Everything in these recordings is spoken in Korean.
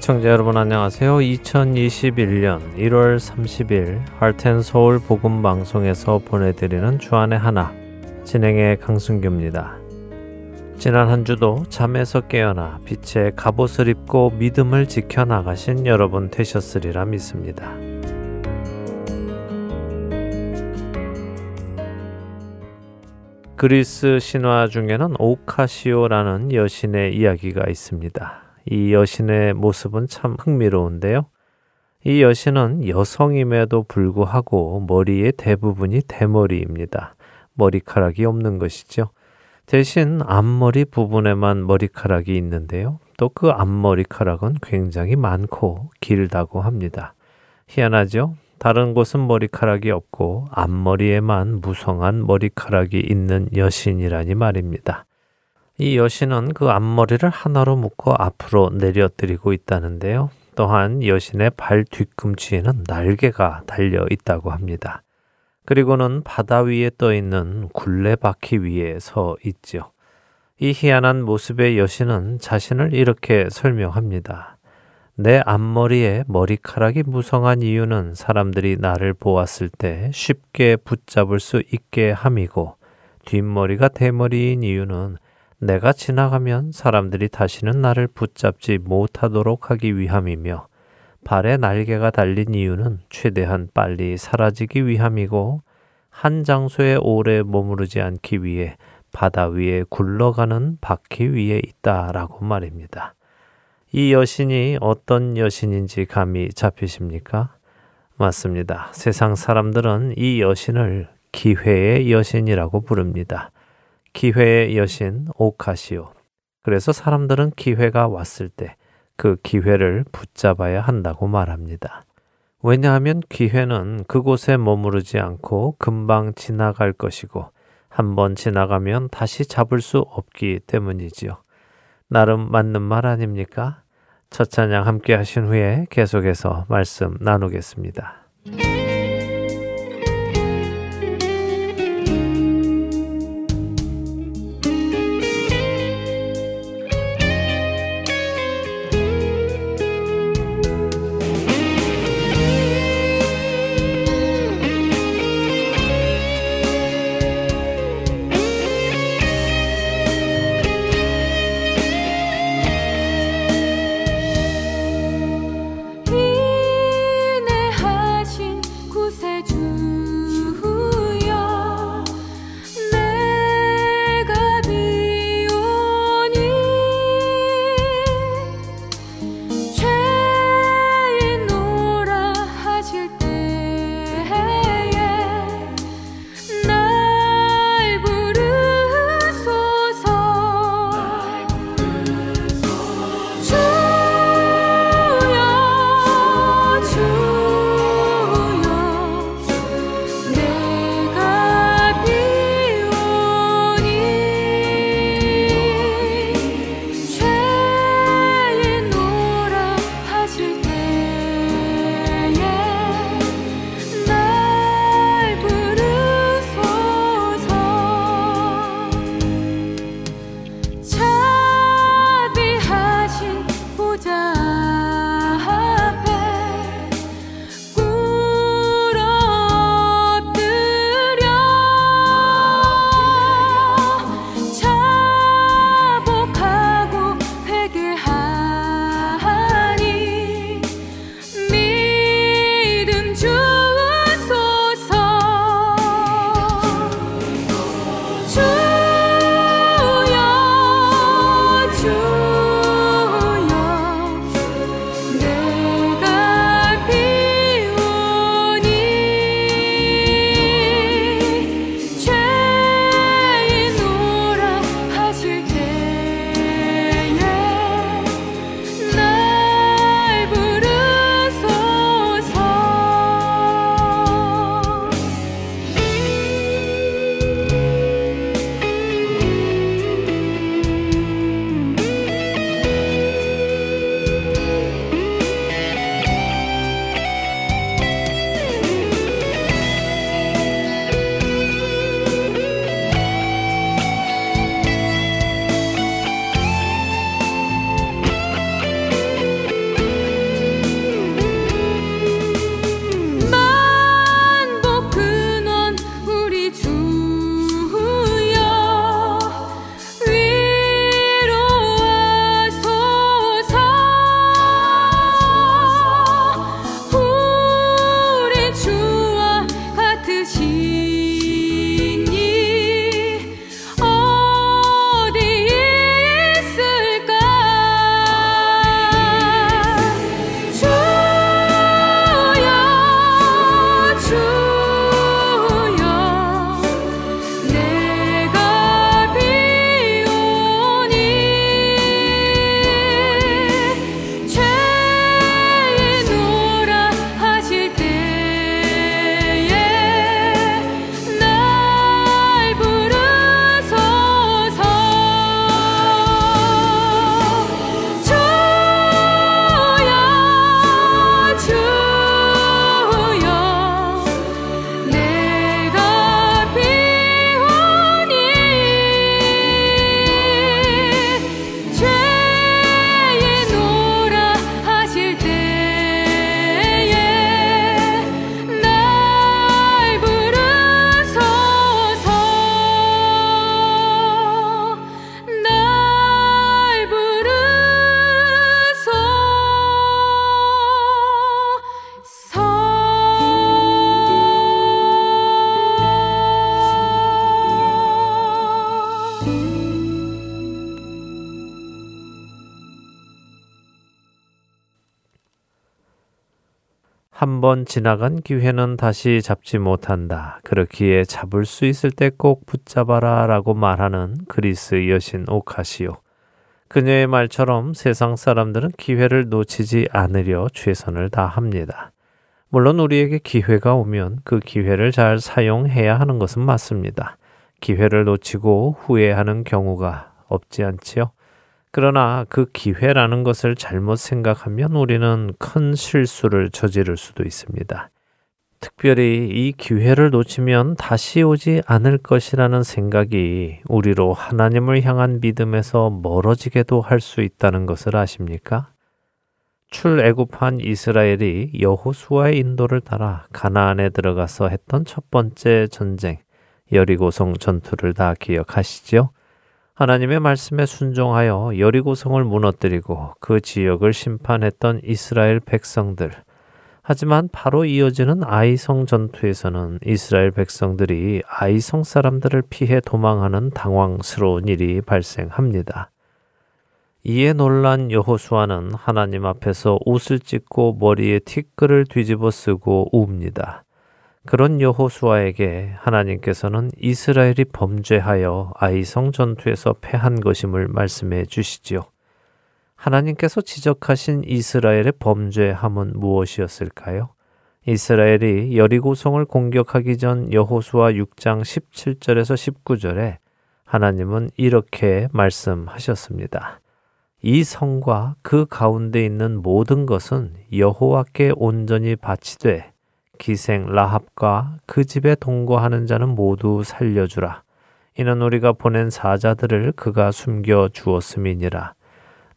애청자 여러분 안녕하세요. 2021년 1월 30일 할텐 서울 복음 방송에서 보내드리는 주안의 하나 진행의 강승규입니다. 지난 한 주도 잠에서 깨어나 빛의 갑옷을 입고 믿음을 지켜 나가신 여러분 되셨으리라 믿습니다. 그리스 신화 중에는 오카시오라는 여신의 이야기가 있습니다. 이 여신의 모습은 참 흥미로운데요. 이 여신은 여성임에도 불구하고 머리의 대부분이 대머리입니다. 머리카락이 없는 것이죠. 대신 앞머리 부분에만 머리카락이 있는데요. 또 그 앞머리카락은 굉장히 많고 길다고 합니다. 희한하죠? 다른 곳은 머리카락이 없고 앞머리에만 무성한 머리카락이 있는 여신이라니 말입니다. 이 여신은 그 앞머리를 하나로 묶어 앞으로 내려뜨리고 있다는데요. 또한 여신의 발 뒤꿈치에는 날개가 달려 있다고 합니다. 그리고는 바다 위에 떠 있는 굴레바퀴 위에 서 있죠. 이 희한한 모습의 여신은 자신을 이렇게 설명합니다. 내 앞머리에 머리카락이 무성한 이유는 사람들이 나를 보았을 때 쉽게 붙잡을 수 있게 함이고 뒷머리가 대머리인 이유는 내가 지나가면 사람들이 다시는 나를 붙잡지 못하도록 하기 위함이며 발에 날개가 달린 이유는 최대한 빨리 사라지기 위함이고 한 장소에 오래 머무르지 않기 위해 바다 위에 굴러가는 바퀴 위에 있다라고 말입니다. 이 여신이 어떤 여신인지 감이 잡히십니까? 맞습니다. 세상 사람들은 이 여신을 기회의 여신이라고 부릅니다. 기회의 여신 오카시오. 그래서 사람들은 기회가 왔을 때 그 기회를 붙잡아야 한다고 말합니다. 왜냐하면 기회는 그곳에 머무르지 않고 금방 지나갈 것이고 한번 지나가면 다시 잡을 수 없기 때문이지요. 나름 맞는 말 아닙니까? 첫 찬양 함께 하신 후에 계속해서 말씀 나누겠습니다. 한번 지나간 기회는 다시 잡지 못한다. 그렇기에 잡을 수 있을 때 꼭 붙잡아라 라고 말하는 그리스 여신 오카시오. 그녀의 말처럼 세상 사람들은 기회를 놓치지 않으려 최선을 다합니다. 물론 우리에게 기회가 오면 그 기회를 잘 사용해야 하는 것은 맞습니다. 기회를 놓치고 후회하는 경우가 없지 않지요. 그러나 그 기회라는 것을 잘못 생각하면 우리는 큰 실수를 저지를 수도 있습니다. 특별히 이 기회를 놓치면 다시 오지 않을 것이라는 생각이 우리로 하나님을 향한 믿음에서 멀어지게도 할 수 있다는 것을 아십니까? 출애굽한 이스라엘이 여호수아의 인도를 따라 가나안에 들어가서 했던 첫 번째 전쟁 여리고성 전투를 다 기억하시죠? 하나님의 말씀에 순종하여 여리고성을 무너뜨리고 그 지역을 심판했던 이스라엘 백성들 하지만 바로 이어지는 아이성 전투에서는 이스라엘 백성들이 아이성 사람들을 피해 도망하는 당황스러운 일이 발생합니다. 이에 놀란 여호수아는 하나님 앞에서 옷을 찢고 머리에 티끌을 뒤집어 쓰고 웁니다. 그런 여호수아에게 하나님께서는 이스라엘이 범죄하여 아이성 전투에서 패한 것임을 말씀해 주시지요. 하나님께서 지적하신 이스라엘의 범죄함은 무엇이었을까요? 이스라엘이 여리고성을 공격하기 전 여호수아 6장 17절에서 19절에 하나님은 이렇게 말씀하셨습니다. 이 성과 그 가운데 있는 모든 것은 여호와께 온전히 바치되 기생 라합과 그 집에 동거하는 자는 모두 살려주라. 이는 우리가 보낸 사자들을 그가 숨겨 주었음이니라.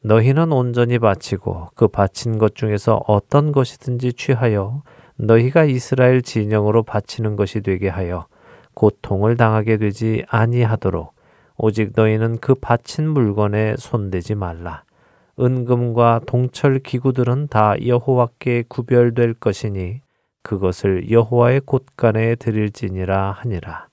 너희는 온전히 바치고 그 바친 것 중에서 어떤 것이든지 취하여 너희가 이스라엘 진영으로 바치는 것이 되게 하여 고통을 당하게 되지 아니하도록 오직 너희는 그 바친 물건에 손대지 말라. 은금과 동철 기구들은 다 여호와께 구별될 것이니 그것을 여호와의 곳간에 드릴지니라 하니라.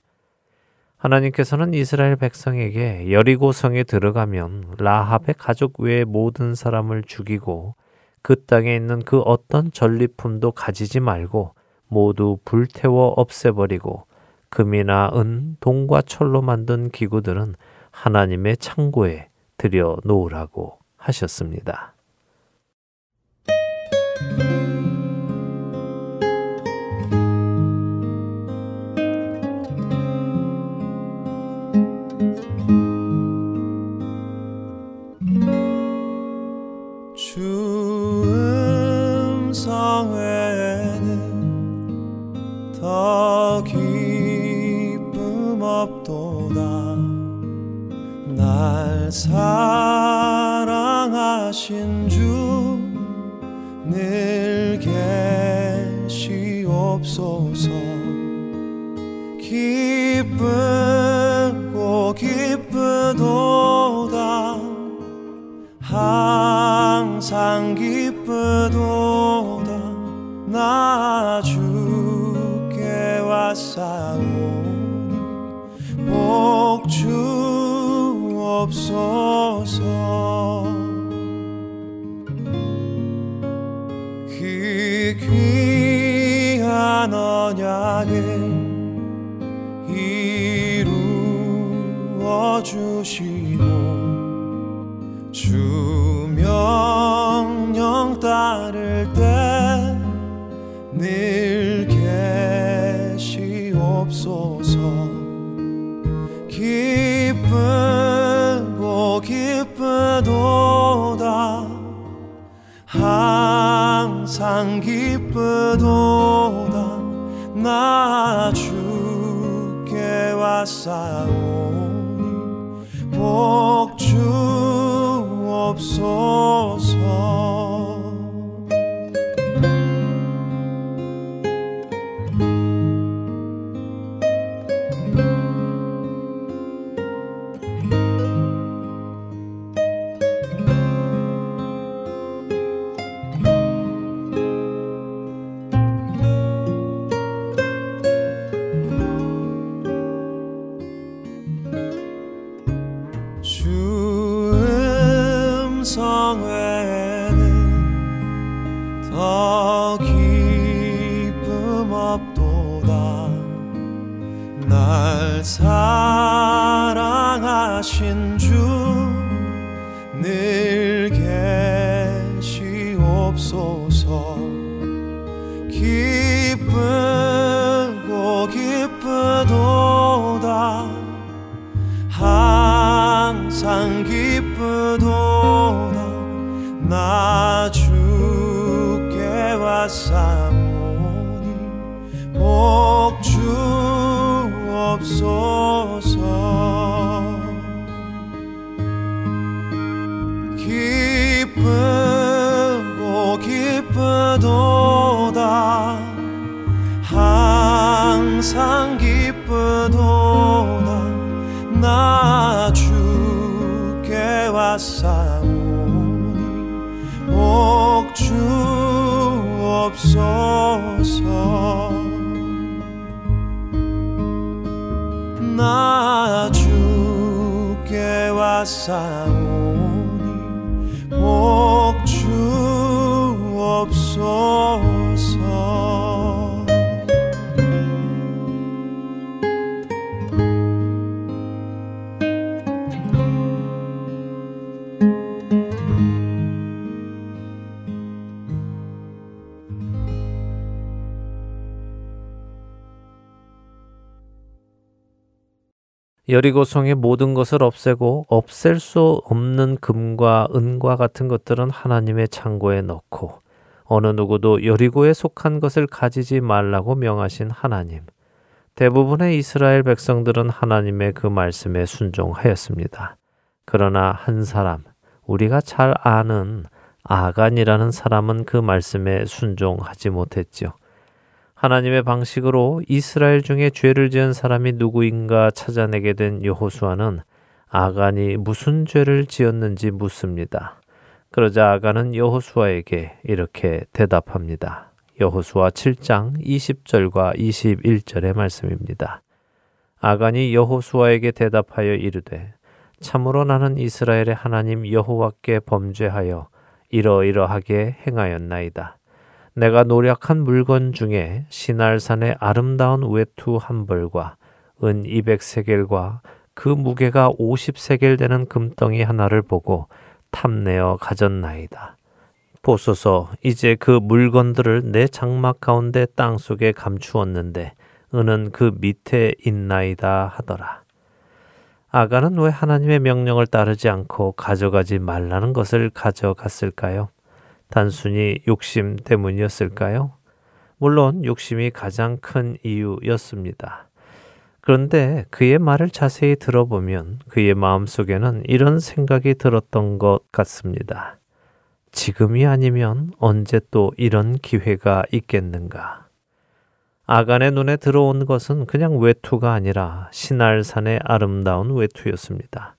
하나님께서는 이스라엘 백성에게 여리고 성에 들어가면 라합의 가족 외의 모든 사람을 죽이고 그 땅에 있는 그 어떤 전리품도 가지지 말고 모두 불태워 없애버리고 금이나 은, 동과 철로 만든 기구들은 하나님의 창고에 들여 놓으라고 하셨습니다. 사랑하신 주 늘 계시옵소서. 기쁘고 기쁘도다. 항상 기쁘도다. 나 주께 왔사오 없 왔사오니 복주 없소서 기쁘고 기쁘도다 항상 기 왔 여리고성의 모든 것을 없애고 없앨 수 없는 금과 은과 같은 것들은 하나님의 창고에 넣고 어느 누구도 여리고에 속한 것을 가지지 말라고 명하신 하나님. 대부분의 이스라엘 백성들은 하나님의 그 말씀에 순종하였습니다. 그러나 한 사람, 우리가 잘 아는 아간이라는 사람은 그 말씀에 순종하지 못했지요. 하나님의 방식으로 이스라엘 중에 죄를 지은 사람이 누구인가 찾아내게 된 여호수아는 아간이 무슨 죄를 지었는지 묻습니다. 그러자 아간은 여호수아에게 이렇게 대답합니다. 여호수아 7장 20절과 21절의 말씀입니다. 아간이 여호수아에게 대답하여 이르되 참으로 나는 이스라엘의 하나님 여호와께 범죄하여 이러이러하게 행하였나이다. 내가 노력한 물건 중에 신할산의 아름다운 외투 한 벌과 은 200세겔과 그 무게가 50세겔 되는 금덩이 하나를 보고 탐내어 가졌나이다. 보소서 이제 그 물건들을 내 장막 가운데 땅 속에 감추었는데 은은 그 밑에 있나이다 하더라. 아가는 왜 하나님의 명령을 따르지 않고 가져가지 말라는 것을 가져갔을까요? 단순히 욕심 때문이었을까요? 물론 욕심이 가장 큰 이유였습니다. 그런데 그의 말을 자세히 들어보면 그의 마음 속에는 이런 생각이 들었던 것 같습니다. 지금이 아니면 언제 또 이런 기회가 있겠는가? 아간의 눈에 들어온 것은 그냥 외투가 아니라 신할산의 아름다운 외투였습니다.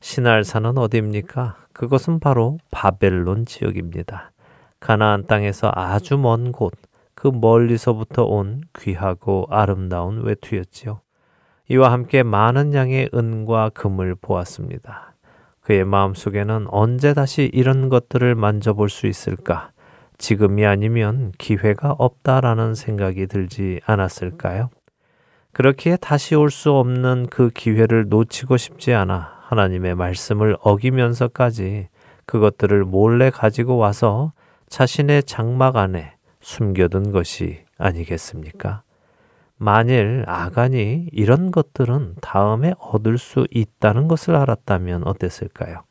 신할산은 어디입니까? 그것은 바로 바벨론 지역입니다. 가나안 땅에서 아주 먼 곳, 그 멀리서부터 온 귀하고 아름다운 외투였지요. 이와 함께 많은 양의 은과 금을 보았습니다. 그의 마음속에는 언제 다시 이런 것들을 만져볼 수 있을까? 지금이 아니면 기회가 없다라는 생각이 들지 않았을까요? 그렇기에 다시 올 수 없는 그 기회를 놓치고 싶지 않아 하나님의 말씀을 어기면서까지 그것들을 몰래 가지고 와서 자신의 장막 안에 숨겨둔 것이 아니겠습니까? 만일 아간이 이런 것들은 다음에 얻을 수 있다는 것을 알았다면 어땠을까요?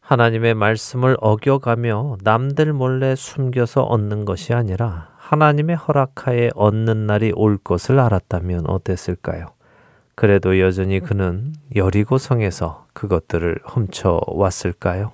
하나님의 말씀을 어겨가며 남들 몰래 숨겨서 얻는 것이 아니라 하나님의 허락하에 얻는 날이 올 것을 알았다면 어땠을까요? 그래도 여전히 그는 여리고 성에서 그것들을 훔쳐 왔을까요?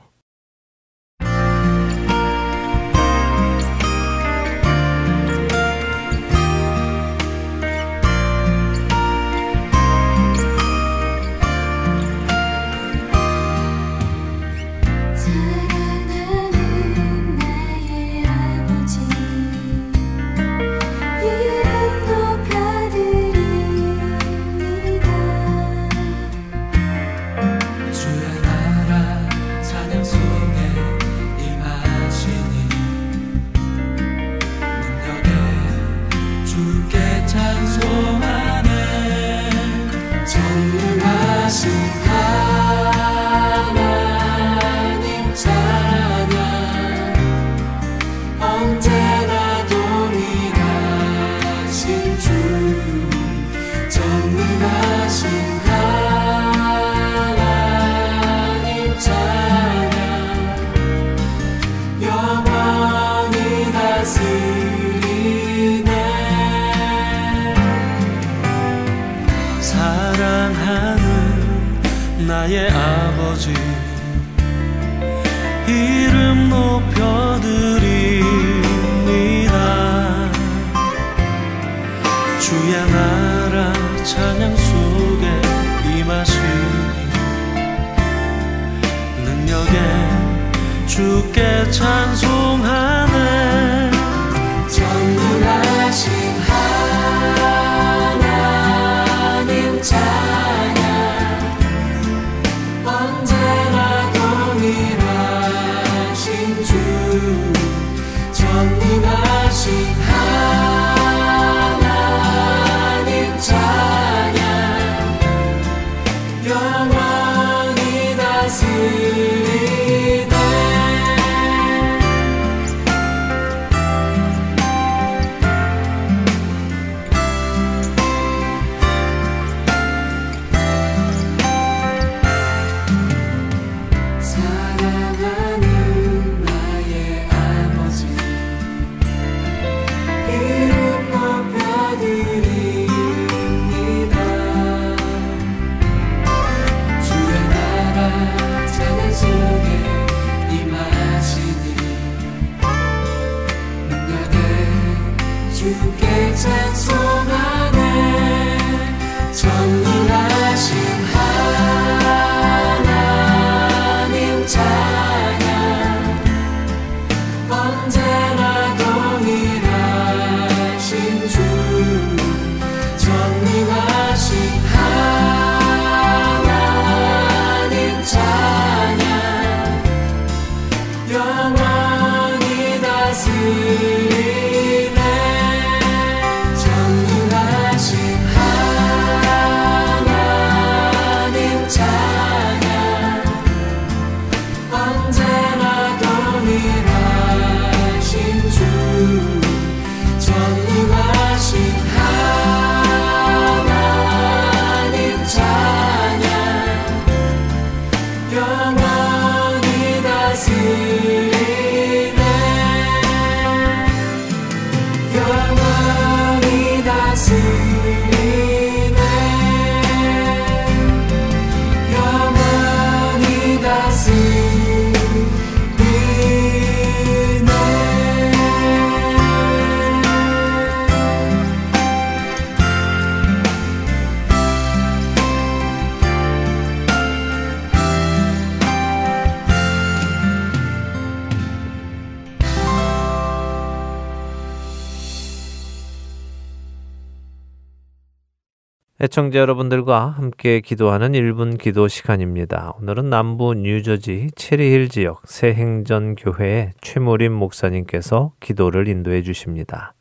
애청자 여러분들과 함께 기도하는 1분 기도 시간입니다. 오늘은 남부 뉴저지 체리힐 지역 새행전 교회의 최무림 목사님께서 기도를 인도해 주십니다.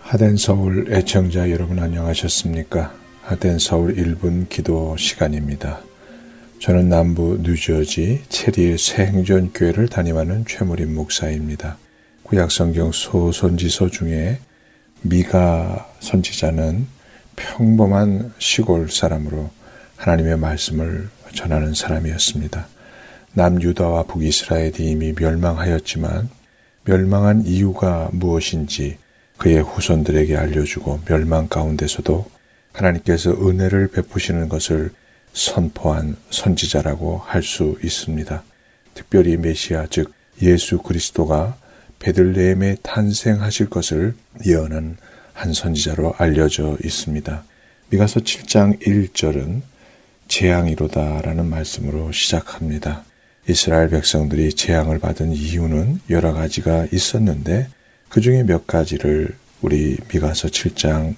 하덴 서울 애청자 여러분 안녕하셨습니까? 하덴 서울 1분 기도 시간입니다. 저는 남부 뉴저지 체리힐 새행전 교회를 담임하는 최무림 목사입니다. 구약성경 소선지서 중에 미가 선지자는 평범한 시골 사람으로 하나님의 말씀을 전하는 사람이었습니다. 남유다와 북이스라엘이 이미 멸망하였지만 멸망한 이유가 무엇인지 그의 후손들에게 알려주고 멸망 가운데서도 하나님께서 은혜를 베푸시는 것을 선포한 선지자라고 할 수 있습니다. 특별히 메시아 즉 예수 그리스도가 베들레헴에 탄생하실 것을 예언한 한 선지자로 알려져 있습니다. 미가서 7장 1절은 재앙이로다라는 말씀으로 시작합니다. 이스라엘 백성들이 재앙을 받은 이유는 여러 가지가 있었는데 그 중에 몇 가지를 우리 미가서 7장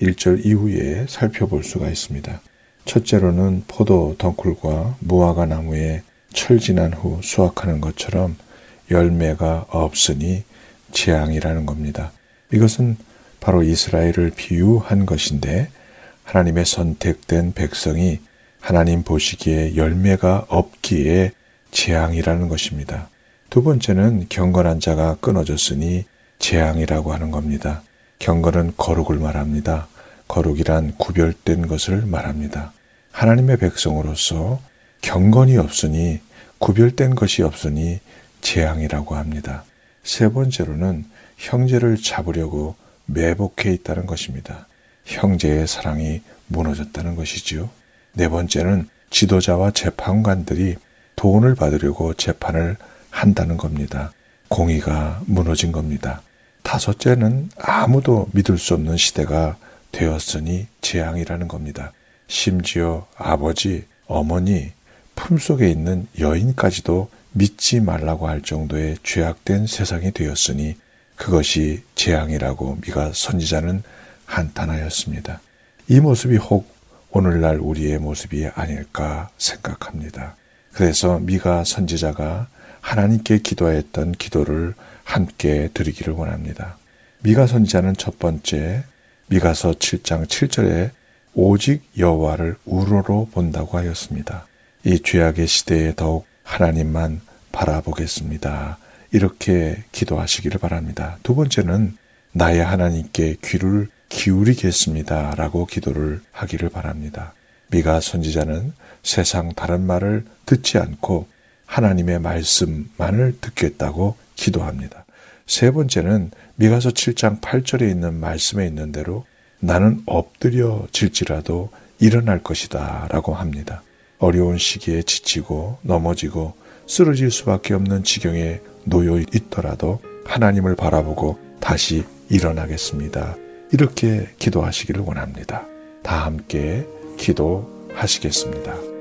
1절 이후에 살펴볼 수가 있습니다. 첫째로는 포도 덩굴과 무화과 나무에 철진한 후 수확하는 것처럼 열매가 없으니 재앙이라는 겁니다. 이것은 바로 이스라엘을 비유한 것인데 하나님의 선택된 백성이 하나님 보시기에 열매가 없기에 재앙이라는 것입니다. 두 번째는 경건한 자가 끊어졌으니 재앙이라고 하는 겁니다. 경건은 거룩을 말합니다. 거룩이란 구별된 것을 말합니다. 하나님의 백성으로서 경건이 없으니 구별된 것이 없으니 재앙이라고 합니다. 세 번째로는 형제를 잡으려고 매복해 있다는 것입니다. 형제의 사랑이 무너졌다는 것이지요. 네 번째는 지도자와 재판관들이 돈을 받으려고 재판을 한다는 겁니다. 공의가 무너진 겁니다. 다섯째는 아무도 믿을 수 없는 시대가 되었으니 재앙이라는 겁니다. 심지어 아버지, 어머니, 품속에 있는 여인까지도 믿지 말라고 할 정도의 죄악된 세상이 되었으니 그것이 재앙이라고 미가 선지자는 한탄하였습니다. 이 모습이 혹 오늘날 우리의 모습이 아닐까 생각합니다. 그래서 미가 선지자가 하나님께 기도했던 기도를 함께 드리기를 원합니다. 미가 선지자는 첫 번째 미가서 7장 7절에 오직 여호와를 우러러 본다고 하였습니다. 이 죄악의 시대에 더욱 하나님만 바라보겠습니다. 이렇게 기도하시기를 바랍니다. 두 번째는 나의 하나님께 귀를 기울이겠습니다. 라고 기도를 하기를 바랍니다. 미가 선지자는 세상 다른 말을 듣지 않고 하나님의 말씀만을 듣겠다고 기도합니다. 세 번째는 미가서 7장 8절에 있는 말씀에 있는 대로 나는 엎드려 질지라도 일어날 것이다 라고 합니다. 어려운 시기에 지치고 넘어지고 쓰러질 수밖에 없는 지경에 놓여 있더라도 하나님을 바라보고 다시 일어나겠습니다. 이렇게 기도하시기를 원합니다. 다 함께 기도하시겠습니다.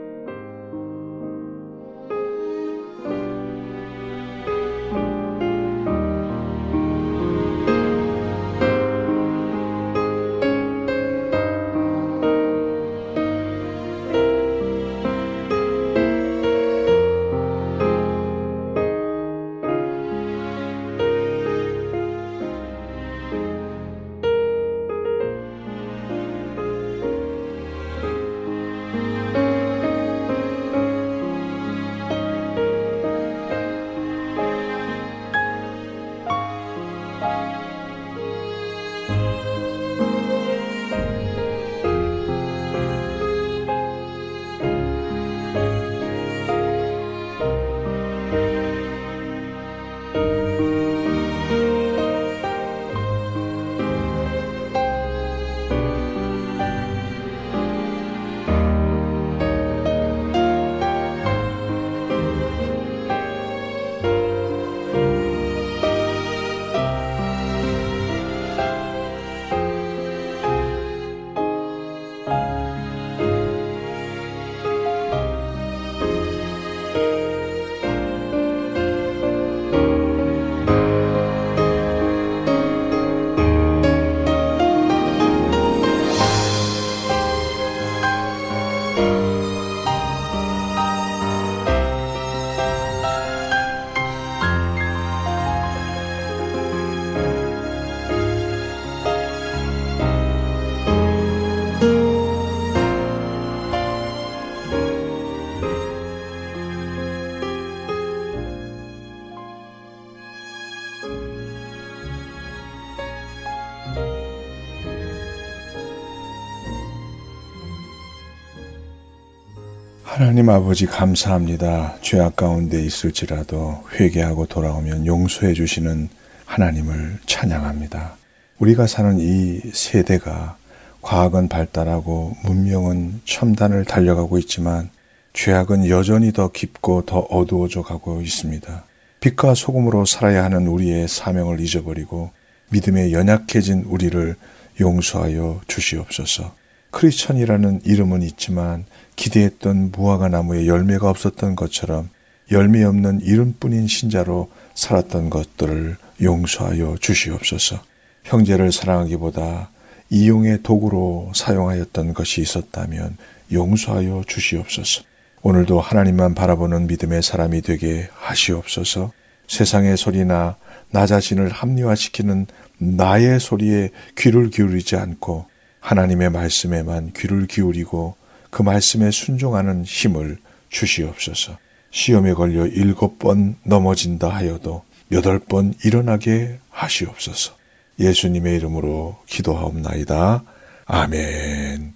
하나님 아버지 감사합니다. 죄악 가운데 있을지라도 회개하고 돌아오면 용서해 주시는 하나님을 찬양합니다. 우리가 사는 이 세대가 과학은 발달하고 문명은 첨단을 달려가고 있지만 죄악은 여전히 더 깊고 더 어두워져 가고 있습니다. 빛과 소금으로 살아야 하는 우리의 사명을 잊어버리고 믿음에 연약해진 우리를 용서하여 주시옵소서. 크리스천이라는 이름은 있지만 기대했던 무화과 나무에 열매가 없었던 것처럼 열매 없는 이름뿐인 신자로 살았던 것들을 용서하여 주시옵소서. 형제를 사랑하기보다 이용의 도구로 사용하였던 것이 있었다면 용서하여 주시옵소서. 오늘도 하나님만 바라보는 믿음의 사람이 되게 하시옵소서. 세상의 소리나 나 자신을 합리화시키는 나의 소리에 귀를 기울이지 않고 하나님의 말씀에만 귀를 기울이고 그 말씀에 순종하는 힘을 주시옵소서. 시험에 걸려 일곱 번 넘어진다 하여도 여덟 번 일어나게 하시옵소서. 예수님의 이름으로 기도하옵나이다. 아멘.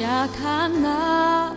약한 나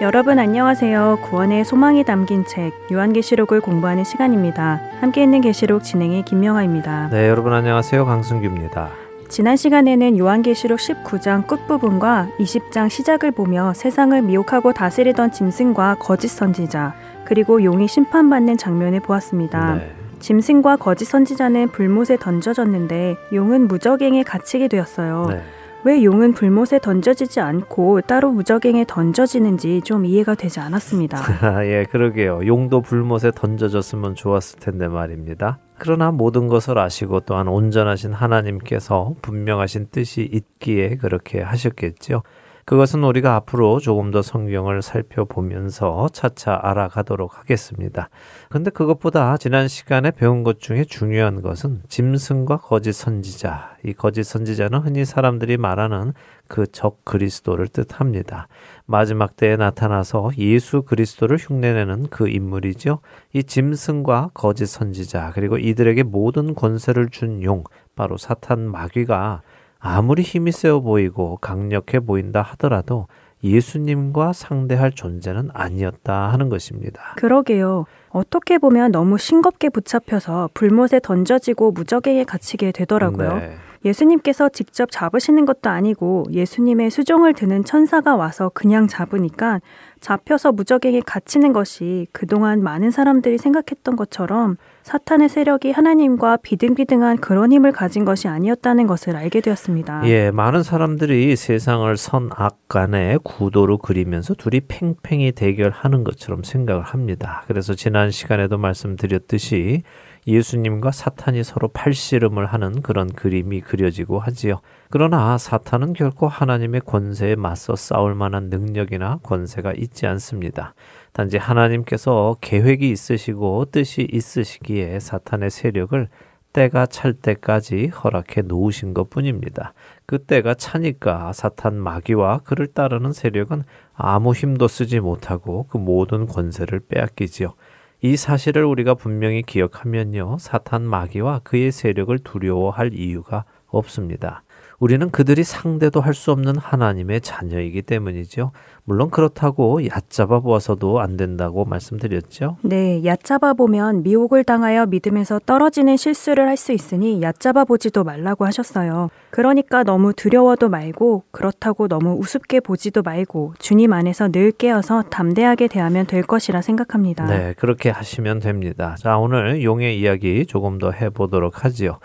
여러분 안녕하세요. 구원의 소망이 담긴 책 요한계시록을 공부하는 시간입니다. 함께 있는 계시록 진행의 김명아입니다. 네, 여러분 안녕하세요. 강승규입니다. 지난 시간에는 요한계시록 19장 끝부분과 20장 시작을 보며 세상을 미혹하고 다스리던 짐승과 거짓 선지자 그리고 용이 심판받는 장면을 보았습니다. 네. 짐승과 거짓 선지자는 불못에 던져졌는데 용은 무적행에 갇히게 되었어요. 네. 왜 용은 불못에 던져지지 않고 따로 무적행에 던져지는지 좀 이해가 되지 않았습니다. 예, 그러게요. 용도 불못에 던져졌으면 좋았을 텐데 말입니다. 그러나 모든 것을 아시고 또한 온전하신 하나님께서 분명하신 뜻이 있기에 그렇게 하셨겠죠. 그것은 우리가 앞으로 조금 더 성경을 살펴보면서 차차 알아가도록 하겠습니다. 근데 그것보다 지난 시간에 배운 것 중에 중요한 것은 짐승과 거짓 선지자. 이 거짓 선지자는 흔히 사람들이 말하는 그 적 그리스도를 뜻합니다. 마지막 때에 나타나서 예수 그리스도를 흉내내는 그 인물이죠. 이 짐승과 거짓 선지자 그리고 이들에게 모든 권세를 준 용 바로 사탄 마귀가 아무리 힘이 세어 보이고 강력해 보인다 하더라도 예수님과 상대할 존재는 아니었다 하는 것입니다. 그러게요. 어떻게 보면 너무 싱겁게 붙잡혀서 불못에 던져지고 무적행에 갇히게 되더라고요. 네. 예수님께서 직접 잡으시는 것도 아니고 예수님의 수종을 드는 천사가 와서 그냥 잡으니까 잡혀서 무적행에 갇히는 것이 그동안 많은 사람들이 생각했던 것처럼 사탄의 세력이 하나님과 비등비등한 그런 힘을 가진 것이 아니었다는 것을 알게 되었습니다. 예, 많은 사람들이 세상을 선악 간의 구도로 그리면서 둘이 팽팽히 대결하는 것처럼 생각을 합니다. 그래서 지난 시간에도 말씀드렸듯이 예수님과 사탄이 서로 팔씨름을 하는 그런 그림이 그려지고 하지요. 그러나 사탄은 결코 하나님의 권세에 맞서 싸울 만한 능력이나 권세가 있지 않습니다. 단지 하나님께서 계획이 있으시고 뜻이 있으시기에 사탄의 세력을 때가 찰 때까지 허락해 놓으신 것 뿐입니다. 그 때가 차니까 사탄 마귀와 그를 따르는 세력은 아무 힘도 쓰지 못하고 그 모든 권세를 빼앗기지요. 이 사실을 우리가 분명히 기억하면요. 사탄 마귀와 그의 세력을 두려워할 이유가 없습니다. 우리는 그들이 상대도 할 수 없는 하나님의 자녀이기 때문이죠. 물론 그렇다고 얕잡아 보아서도 안 된다고 말씀드렸죠. 네, 얕잡아 보면 미혹을 당하여 믿음에서 떨어지는 실수를 할 수 있으니 얕잡아 보지도 말라고 하셨어요. 그러니까 너무 두려워도 말고 그렇다고 너무 우습게 보지도 말고 주님 안에서 늘 깨어서 담대하게 대하면 될 것이라 생각합니다. 네, 그렇게 하시면 됩니다. 자, 오늘 용의 이야기 조금 더 해보도록 하지요.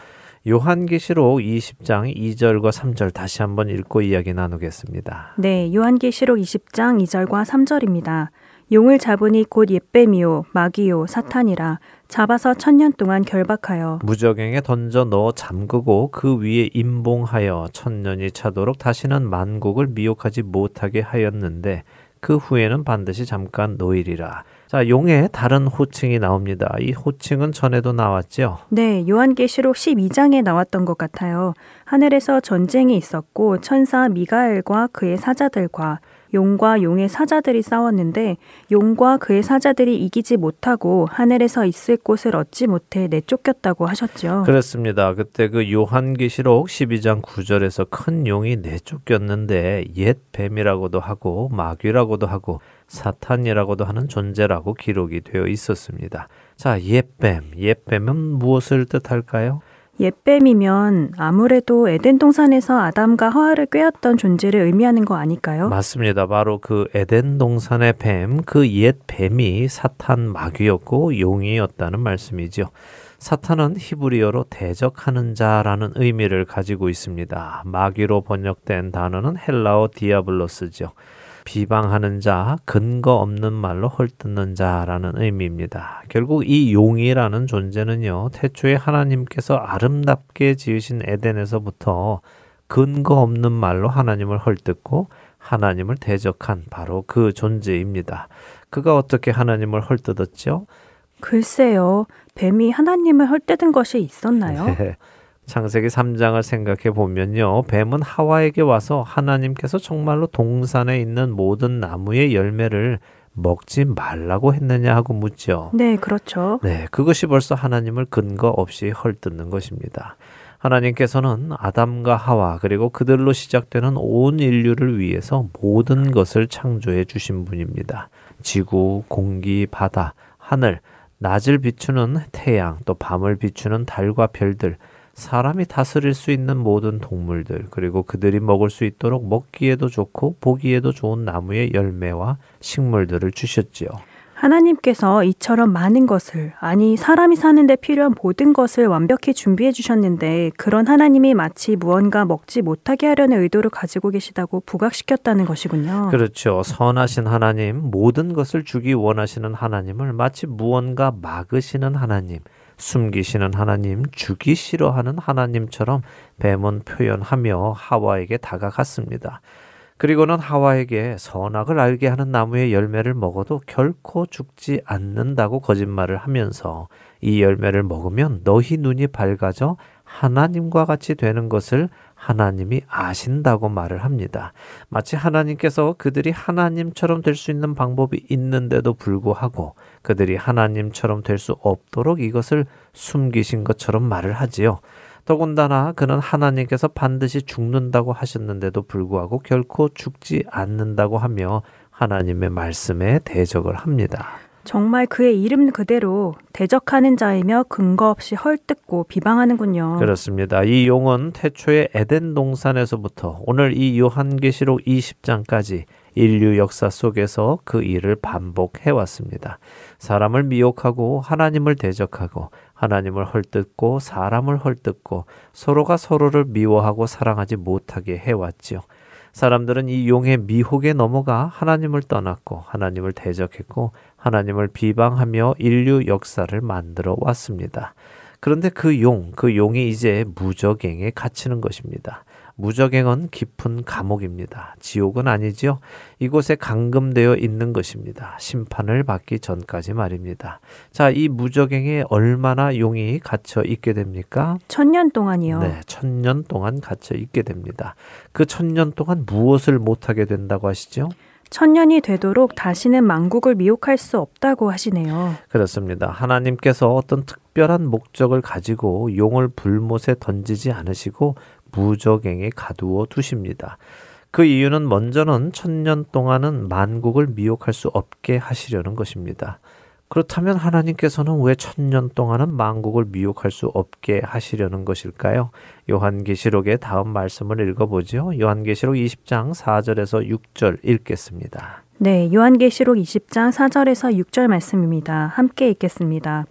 요한계시록 20장 2절과 3절 다시 한번 읽고 이야기 나누겠습니다. 네, 요한계시록 20장 2절과 3절입니다. 용을 잡으니 곧 옛뱀이요 마귀요 사탄이라 잡아서 천년 동안 결박하여 무적행에 던져 넣어 잠그고 그 위에 임봉하여 천년이 차도록 다시는 만국을 미혹하지 못하게 하였는데 그 후에는 반드시 잠깐 노일이라. 자, 용의 다른 호칭이 나옵니다. 이 호칭은 전에도 나왔죠. 네, 요한계시록 12장에 나왔던 것 같아요. 하늘에서 전쟁이 있었고 천사 미가엘과 그의 사자들과 용과 용의 사자들이 싸웠는데 용과 그의 사자들이 이기지 못하고 하늘에서 있을 곳을 얻지 못해 내쫓겼다고 하셨죠. 그렇습니다. 그때 그 요한계시록 12장 9절에서 큰 용이 내쫓겼는데 옛 뱀이라고도 하고 마귀라고도 하고 사탄이라고도 하는 존재라고 기록이 되어 있었습니다. 자, 옛뱀. 옛뱀은 무엇을 뜻할까요? 옛뱀이면 아무래도 에덴 동산에서 아담과 하와를 꿰었던 존재를 의미하는 거 아닐까요? 맞습니다. 바로 그 에덴 동산의 뱀, 그 옛 뱀이 사탄 마귀였고 용이었다는 말씀이죠. 사탄은 히브리어로 대적하는 자라는 의미를 가지고 있습니다. 마귀로 번역된 단어는 헬라어 디아블로스죠. 비방하는 자, 근거 없는 말로 헐뜯는 자라는 의미입니다. 결국 이 용이라는 존재는요, 태초에 하나님께서 아름답게 지으신 에덴에서부터 근거 없는 말로 하나님을 헐뜯고 하나님을 대적한 바로 그 존재입니다. 그가 어떻게 하나님을 헐뜯었죠? 글쎄요, 뱀이 하나님을 헐뜯은 것이 있었나요? 네. 창세기 3장을 생각해 보면요. 뱀은 하와에게 와서 하나님께서 정말로 동산에 있는 모든 나무의 열매를 먹지 말라고 했느냐 하고 묻죠. 네, 그렇죠. 네, 그것이 벌써 하나님을 근거 없이 헐뜯는 것입니다. 하나님께서는 아담과 하와 그리고 그들로 시작되는 온 인류를 위해서 모든 것을 창조해 주신 분입니다. 지구, 공기, 바다, 하늘, 낮을 비추는 태양, 또 밤을 비추는 달과 별들, 사람이 다스릴 수 있는 모든 동물들, 그리고 그들이 먹을 수 있도록 먹기에도 좋고 보기에도 좋은 나무의 열매와 식물들을 주셨지요. 하나님께서 이처럼 많은 것을, 아니, 사람이 사는데 필요한 모든 것을 완벽히 준비해 주셨는데, 그런 하나님이 마치 무언가 먹지 못하게 하려는 의도를 가지고 계시다고 부각시켰다는 것이군요. 그렇죠. 선하신 하나님, 모든 것을 주기 원하시는 하나님을 마치 무언가 막으시는 하나님, 숨기시는 하나님, 주기 싫어하는 하나님처럼 뱀은 표현하며 하와에게 다가갔습니다. 그리고는 하와에게 선악을 알게 하는 나무의 열매를 먹어도 결코 죽지 않는다고 거짓말을 하면서 이 열매를 먹으면 너희 눈이 밝아져 하나님과 같이 되는 것을 하나님이 아신다고 말을 합니다. 마치 하나님께서 그들이 하나님처럼 될 수 있는 방법이 있는데도 불구하고 그들이 하나님처럼 될 수 없도록 이것을 숨기신 것처럼 말을 하지요. 더군다나 그는 하나님께서 반드시 죽는다고 하셨는데도 불구하고 결코 죽지 않는다고 하며 하나님의 말씀에 대적을 합니다. 정말 그의 이름 그대로 대적하는 자이며 근거 없이 헐뜯고 비방하는군요. 그렇습니다. 이 용은 태초의 에덴 동산에서부터 오늘 이 요한계시록 20장까지 인류 역사 속에서 그 일을 반복해 왔습니다. 사람을 미혹하고 하나님을 대적하고 하나님을 헐뜯고 사람을 헐뜯고 서로가 서로를 미워하고 사랑하지 못하게 해왔지요. 사람들은 이 용의 미혹에 넘어가 하나님을 떠났고 하나님을 대적했고 하나님을 비방하며 인류 역사를 만들어 왔습니다. 그런데 그 용, 그 용이 이제 무적행에 갇히는 것입니다. 무적행은 깊은 감옥입니다. 지옥은 아니지요. 이곳에 감금되어 있는 것입니다. 심판을 받기 전까지 말입니다. 자, 이 무적행에 얼마나 용이 갇혀 있게 됩니까? 천년 동안이요. 네, 천년 동안 갇혀 있게 됩니다. 그 천년 동안 무엇을 못하게 된다고 하시죠? 천년이 되도록 다시는 망국을 미혹할 수 없다고 하시네요. 그렇습니다. 하나님께서 어떤 특별한 목적을 가지고 용을 불못에 던지지 않으시고 무적행에 가두어 두십니다. 그 이유는 먼저는 천년 동안은 만국을 미혹할 수 없게 하시려는 것입니다. 그렇다면 하나님께서는 왜 천년 동안은 만국을 미혹할 수 없게 하시려는 것일까요? 요한계시록의 다음 말씀을 읽어보죠. 요한계시록 20장 4절에서 6절 읽겠습니다. 네, 요한계시록 20장 4절에서 6절 말씀입니다. 함께 읽겠습니다.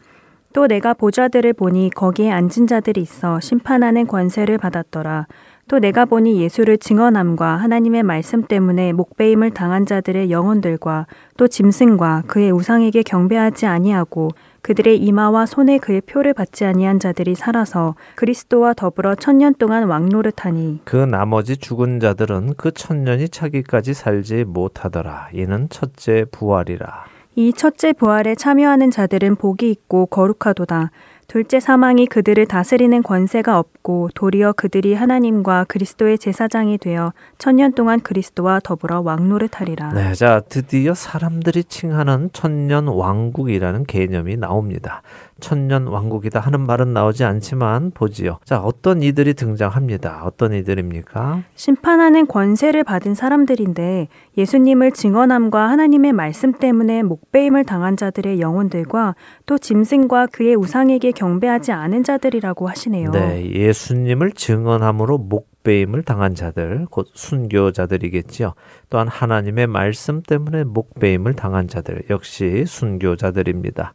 또 내가 보좌들을 보니 거기에 앉은 자들이 있어 심판하는 권세를 받았더라. 또 내가 보니 예수를 증언함과 하나님의 말씀 때문에 목배임을 당한 자들의 영혼들과 또 짐승과 그의 우상에게 경배하지 아니하고 그들의 이마와 손에 그의 표를 받지 아니한 자들이 살아서 그리스도와 더불어 천년 동안 왕노릇하니 그 나머지 죽은 자들은 그 천년이 차기까지 살지 못하더라. 이는 첫째 부활이라. 이 첫째 부활에 참여하는 자들은 복이 있고 거룩하도다. 둘째 사망이 그들을 다스리는 권세가 없고 도리어 그들이 하나님과 그리스도의 제사장이 되어 천년 동안 그리스도와 더불어 왕노릇하리라. 네, 자, 드디어 사람들이 칭하는 천년 왕국이라는 개념이 나옵니다. 천년 왕국이다 하는 말은 나오지 않지만 보지요. 자, 어떤 이들이 등장합니다. 어떤 이들입니까? 심판하는 권세를 받은 사람들인데 예수님을 증언함과 하나님의 말씀 때문에 목배임을 당한 자들의 영혼들과 또 짐승과 그의 우상에게 경배하지 않은 자들이라고 하시네요. 네, 예수님을 증언함으로 목배임을 당한 자들, 곧 순교자들이겠지요. 또한 하나님의 말씀 때문에 목배임을 당한 자들, 역시 순교자들입니다.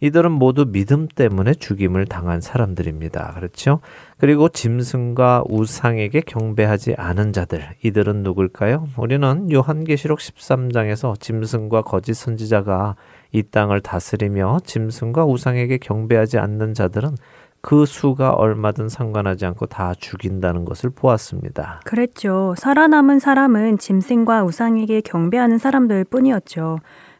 이들은 모두 믿음 때문에 죽임을 당한 사람들입니다. 그렇죠? 그리고 짐승과 우상에게 경배하지 않은 자들, 이들은 누굴까요? 우리는 요한계시록 13장에서 짐승과 거짓 선지자가 이 땅을 다스리며 짐승과 우상에게 경배하지 않는 자들은 그 수가 얼마든 상관하지 않고 다 죽인다는 것을 보았습니다. 그랬죠. 살아남은 사람은 짐승과 우상에게 경배하는 사람들 뿐이었죠.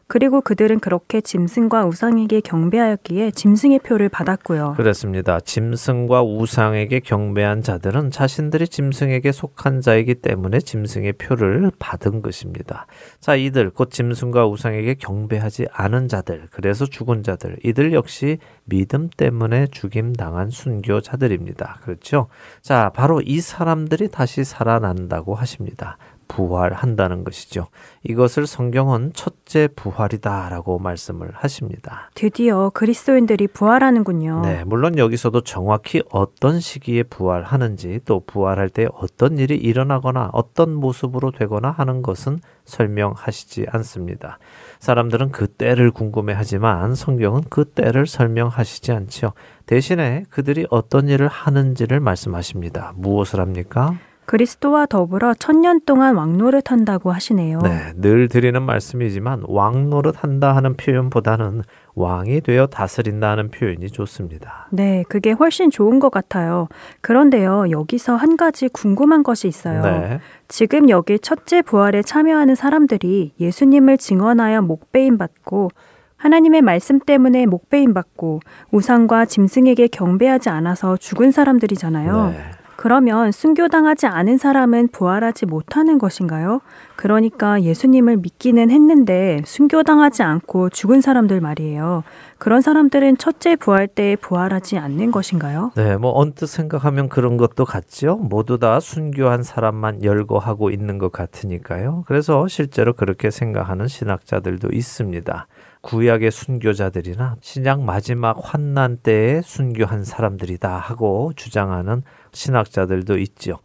그리고 그들은 그렇게 짐승과 우상에게 경배하였기에 짐승의 표를 받았고요. 그렇습니다. 짐승과 우상에게 경배한 자들은 자신들이 짐승에게 속한 자이기 때문에 짐승의 표를 받은 것입니다. 자, 이들 곧 짐승과 우상에게 경배하지 않은 자들, 그래서 죽은 자들, 이들 역시 믿음 때문에 죽임 당한 순교자들입니다. 그렇죠? 자, 바로 이 사람들이 다시 살아난다고 하십니다. 부활한다는 것이죠. 이것을 성경은 첫째 부활이다라고 말씀을 하십니다. 드디어 그리스도인들이 부활하는군요. 네, 물론 여기서도 정확히 어떤 시기에 부활하는지 또 부활할 때 어떤 일이 일어나거나 어떤 모습으로 되거나 하는 것은 설명하시지 않습니다. 사람들은 그 때를 궁금해 하지만 성경은 그 때를 설명하시지 않지요. 대신에 그들이 어떤 일을 하는지를 말씀하십니다. 무엇을 합니까? 그리스도와 더불어 천년 동안 왕노릇 한다고 하시네요. 네, 늘 드리는 말씀이지만 왕노릇 한다 하는 표현보다는 왕이 되어 다스린다 하는 표현이 좋습니다. 네, 그게 훨씬 좋은 것 같아요. 그런데요, 여기서 한 가지 궁금한 것이 있어요. 네. 지금 여기 첫째 부활에 참여하는 사람들이 예수님을 증언하여 목배임 받고 하나님의 말씀 때문에 목배임 받고 우상과 짐승에게 경배하지 않아서 죽은 사람들이잖아요. 네. 그러면 순교당하지 않은 사람은 부활하지 못하는 것인가요? 그러니까 예수님을 믿기는 했는데 순교당하지 않고 죽은 사람들 말이에요. 그런 사람들은 첫째 부활 때 부활하지 않는 것인가요? 네, 뭐 언뜻 생각하면 그런 것도 같죠. 모두 다 순교한 사람만 열거하고 있는 것 같으니까요. 그래서 실제로 그렇게 생각하는 신학자들도 있습니다. 구약의 순교자들이나 신약 마지막 환난 때에 순교한 사람들이다 하고 주장하는 신학자들도 있죠.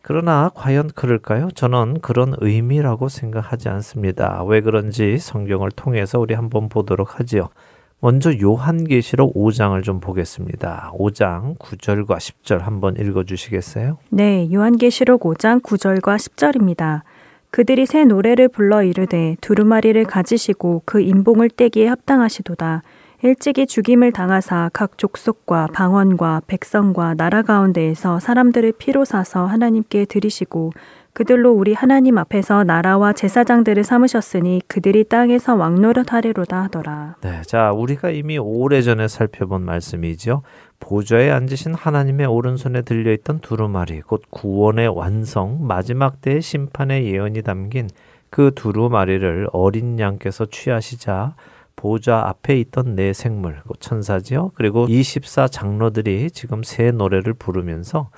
그러나 과연 그럴까요? 저는 그런 의미라고 생각하지 않습니다. 왜 그런지 성경을 통해서 우리 한번 보도록 하지요. 먼저 요한계시록 5장을 좀 보겠습니다. 5장 9절과 10절 한번 읽어 주시겠어요? 네, 요한계시록 5장 9절과 10절입니다. 그들이 새 노래를 불러 이르되 두루마리를 가지시고 그 인봉을 떼기에 합당하시도다. 일찍이 죽임을 당하사 각 족속과 방언과 백성과 나라 가운데에서 사람들을 피로 사서 하나님께 드리시고 그들로 우리 하나님 앞에서 나라와 제사장들을 삼으셨으니 그들이 땅에서 왕노릇 하리로다 하더라. 네, 자, 우리가 이미 오래전에 살펴본 말씀이죠. 보좌에 앉으신 하나님의 오른손에 들려있던 두루마리, 곧 구원의 완성, 마지막 때의 심판의 예언이 담긴 그 두루마리를 어린 양께서 취하시자 보좌 앞에 있던 네 생물, 곧 천사지요. 그리고 24 장로들이 지금 새 노래를 부르면서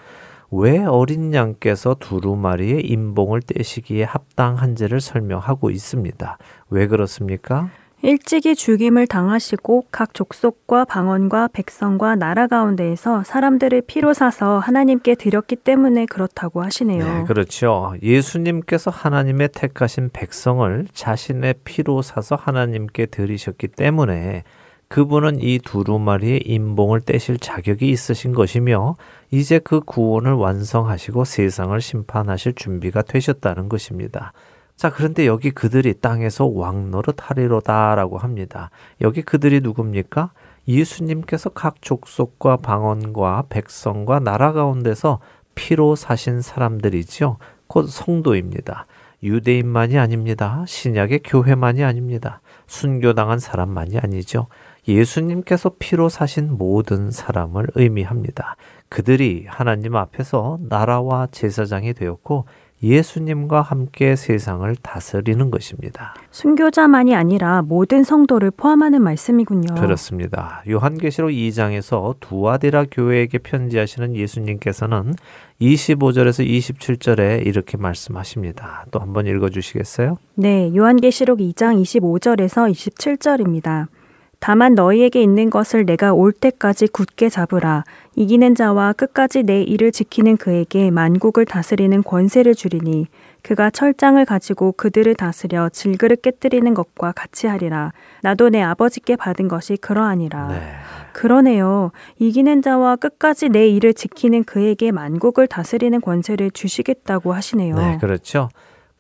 왜 어린 양께서 두루마리의 인봉을 떼시기에 합당한지를 설명하고 있습니다. 왜 그렇습니까? 일찍이 죽임을 당하시고 각 족속과 방언과 백성과 나라 가운데에서 사람들을 피로 사서 하나님께 드렸기 때문에 그렇다고 하시네요. 네, 그렇죠. 예수님께서 하나님의 택하신 백성을 자신의 피로 사서 하나님께 드리셨기 때문에 그분은 이 두루마리의 인봉을 떼실 자격이 있으신 것이며 이제 그 구원을 완성하시고 세상을 심판하실 준비가 되셨다는 것입니다. 자, 그런데 여기 그들이 땅에서 왕노릇 하리로다라고 합니다. 여기 그들이 누굽니까? 예수님께서 각 족속과 방언과 백성과 나라 가운데서 피로 사신 사람들이지요. 곧 성도입니다. 유대인만이 아닙니다. 신약의 교회만이 아닙니다. 순교당한 사람만이 아니죠. 예수님께서 피로 사신 모든 사람을 의미합니다. 그들이 하나님 앞에서 나라와 제사장이 되었고 예수님과 함께 세상을 다스리는 것입니다. 순교자만이 아니라 모든 성도를 포함하는 말씀이군요. 그렇습니다. 요한계시록 2장에서 두아디라 교회에게 편지하시는 예수님께서는 25절에서 27절에 이렇게 말씀하십니다. 또 한번 읽어 주시겠어요? 네, 요한계시록 2장 25절에서 27절입니다. 다만 너희에게 있는 것을 내가 올 때까지 굳게 잡으라. 이기는 자와 끝까지 내 일을 지키는 그에게 만국을 다스리는 권세를 주리니 그가 철장을 가지고 그들을 다스려 질그릇 깨뜨리는 것과 같이 하리라. 나도 내 아버지께 받은 것이 그러하니라. 네. 그러네요. 이기는 자와 끝까지 내 일을 지키는 그에게 만국을 다스리는 권세를 주시겠다고 하시네요. 네, 그렇죠.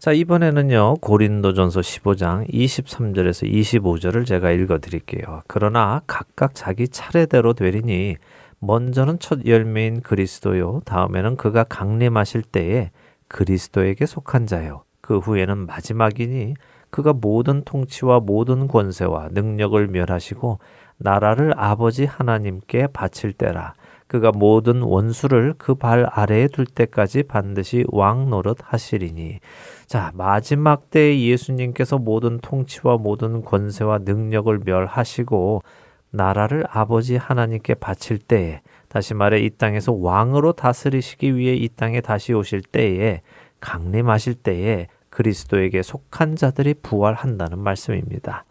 자, 이번에는요, 고린도전서 15장 23절에서 25절을 제가 읽어 드릴게요. 그러나 각각 자기 차례대로 되리니, 먼저는 첫 열매인 그리스도요, 다음에는 그가 강림하실 때에 그리스도에게 속한 자요, 그 후에는 마지막이니, 그가 모든 통치와 모든 권세와 능력을 멸하시고 나라를 아버지 하나님께 바칠 때라. 그가 모든 원수를 그 발 아래에 둘 때까지 반드시 왕 노릇 하시리니. 자, 마지막 때에 예수님께서 모든 통치와 모든 권세와 능력을 멸하시고 나라를 아버지 하나님께 바칠 때에 다시 말해 이 땅에서 왕으로 다스리시기 위해 이 땅에 다시 오실 때에 강림하실 때에 그리스도에게 속한 자들이 부활한다는 말씀입니다.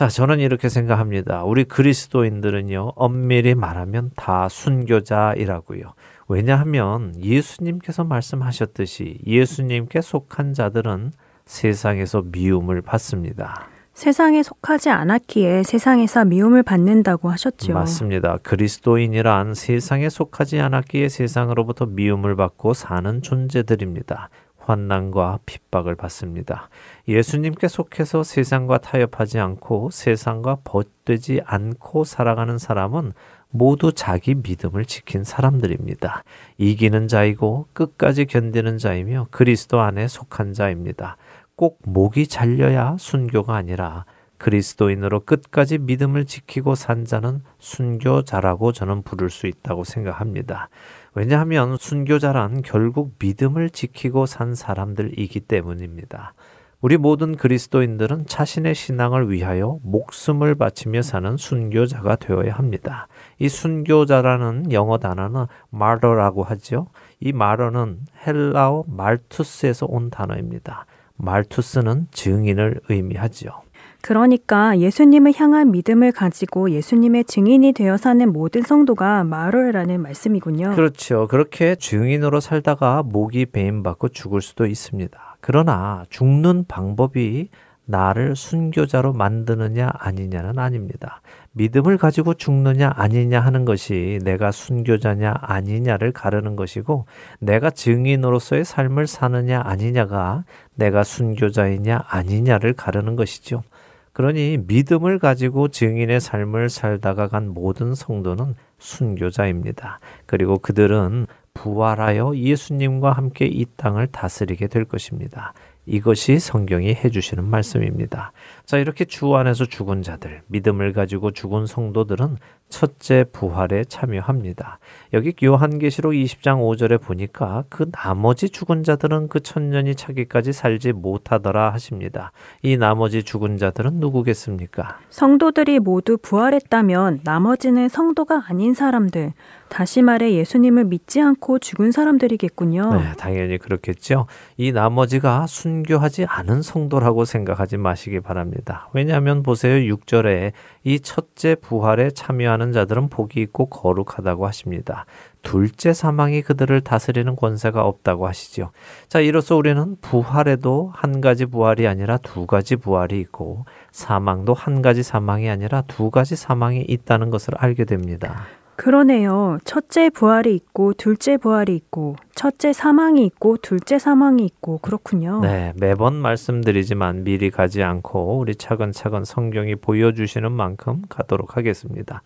자, 저는 이렇게 생각합니다. 우리 그리스도인들은요, 엄밀히 말하면 다 순교자이라고요. 왜냐하면 예수님께서 말씀하셨듯이 예수님께 속한 자들은 세상에서 미움을 받습니다. 세상에 속하지 않았기에 세상에서 미움을 받는다고 하셨죠. 맞습니다. 그리스도인이란 세상에 속하지 않았기에 세상으로부터 미움을 받고 사는 존재들입니다. 환난과 핍박을 받습니다. 예수님께 속해서 세상과 타협하지 않고 세상과 벗되지 않고 살아가는 사람은 모두 자기 믿음을 지킨 사람들입니다. 이기는 자이고 끝까지 견디는 자이며 그리스도 안에 속한 자입니다. 꼭 목이 잘려야 순교가 아니라 그리스도인으로 끝까지 믿음을 지키고 산 자는 순교자라고 저는 부를 수 있다고 생각합니다. 왜냐하면 순교자란 결국 믿음을 지키고 산 사람들이기 때문입니다. 우리 모든 그리스도인들은 자신의 신앙을 위하여 목숨을 바치며 사는 순교자가 되어야 합니다. 이 순교자라는 영어 단어는 마러라고 하죠. 이 마러는 헬라어 말투스에서 온 단어입니다. 말투스는 증인을 의미하지요. 그러니까 예수님을 향한 믿음을 가지고 예수님의 증인이 되어 사는 모든 성도가 마로라는 말씀이군요. 그렇죠. 그렇게 증인으로 살다가 목이 배임받고 죽을 수도 있습니다. 그러나 죽는 방법이 나를 순교자로 만드느냐 아니냐는 아닙니다. 믿음을 가지고 죽느냐 아니냐 하는 것이 내가 순교자냐 아니냐를 가르는 것이고 내가 증인으로서의 삶을 사느냐 아니냐가 내가 순교자이냐 아니냐를 가르는 것이죠. 그러니 믿음을 가지고 증인의 삶을 살다가 간 모든 성도는 순교자입니다. 그리고 그들은 부활하여 예수님과 함께 이 땅을 다스리게 될 것입니다. 이것이 성경이 해주시는 말씀입니다. 자, 이렇게 주 안에서 죽은 자들, 믿음을 가지고 죽은 성도들은 첫째 부활에 참여합니다. 여기 요한계시록 20장 5절에 보니까 그 나머지 죽은 자들은 그 천년이 차기까지 살지 못하더라 하십니다. 이 나머지 죽은 자들은 누구겠습니까? 성도들이 모두 부활했다면 나머지는 성도가 아닌 사람들, 다시 말해 예수님을 믿지 않고 죽은 사람들이겠군요. 네, 당연히 그렇겠죠. 이 나머지가 순교하지 않은 성도라고 생각하지 마시기 바랍니다. 왜냐하면 보세요. 6절에 이 첫째 부활에 참여하는 자들은 복이 있고 거룩하다고 하십니다. 둘째 사망이 그들을 다스리는 권세가 없다고 하시죠. 자, 이로써 우리는 부활에도 한 가지 부활이 아니라 두 가지 부활이 있고 사망도 한 가지 사망이 아니라 두 가지 사망이 있다는 것을 알게 됩니다. 그러네요. 첫째 부활이 있고 둘째 부활이 있고 첫째 사망이 있고 둘째 사망이 있고 그렇군요. 네, 매번 말씀드리지만 미리 가지 않고 우리 차근차근 성경이 보여주시는 만큼 가도록 하겠습니다.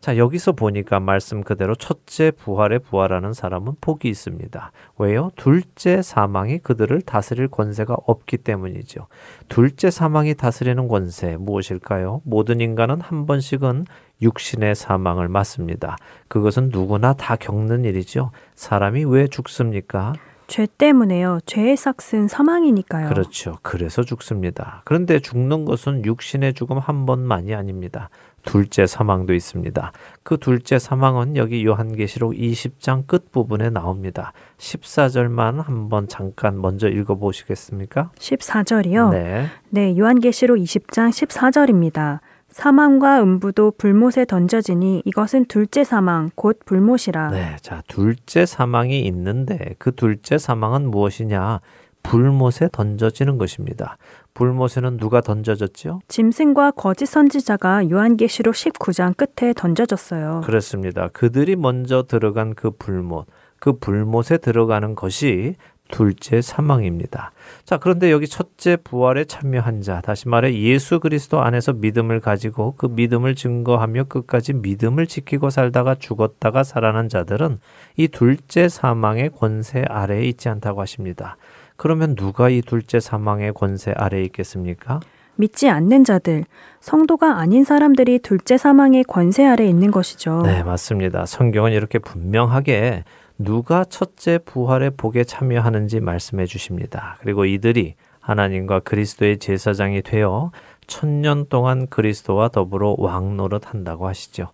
자, 여기서 보니까 말씀 그대로 첫째 부활에 부활하는 사람은 복이 있습니다. 왜요? 둘째 사망이 그들을 다스릴 권세가 없기 때문이죠. 둘째 사망이 다스리는 권세 무엇일까요? 모든 인간은 한 번씩은 육신의 사망을 맞습니다. 그것은 누구나 다 겪는 일이죠. 사람이 왜 죽습니까? 죄 때문에요. 죄의 삭은 사망이니까요. 그렇죠. 그래서 죽습니다. 그런데 죽는 것은 육신의 죽음 한 번만이 아닙니다. 둘째 사망도 있습니다. 그 둘째 사망은 여기 요한계시록 20장 끝부분에 나옵니다. 14절만 한번 잠깐 먼저 읽어 보시겠습니까? 14절이요. 네. 네, 요한계시록 20장 14절입니다. 사망과 음부도 불못에 던져지니 이것은 둘째 사망 곧 불못이라. 네. 자, 둘째 사망이 있는데 그 둘째 사망은 무엇이냐? 불못에 던져지는 것입니다. 불못에는 누가 던져졌죠? 짐승과 거짓 선지자가 요한계시록 19장 끝에 던져졌어요. 그렇습니다. 그들이 먼저 들어간 그 불못, 그 불못에 들어가는 것이 둘째 사망입니다. 자, 그런데 여기 첫째 부활에 참여한 자, 다시 말해 예수 그리스도 안에서 믿음을 가지고 그 믿음을 증거하며 끝까지 믿음을 지키고 살다가 죽었다가 살아난 자들은 이 둘째 사망의 권세 아래에 있지 않다고 하십니다. 그러면 누가 이 둘째 사망의 권세 아래에 있겠습니까? 믿지 않는 자들, 성도가 아닌 사람들이 둘째 사망의 권세 아래 있는 것이죠. 네, 맞습니다. 성경은 이렇게 분명하게 누가 첫째 부활의 복에 참여하는지 말씀해 주십니다. 그리고 이들이 하나님과 그리스도의 제사장이 되어 천년 동안 그리스도와 더불어 왕노릇 한다고 하시죠.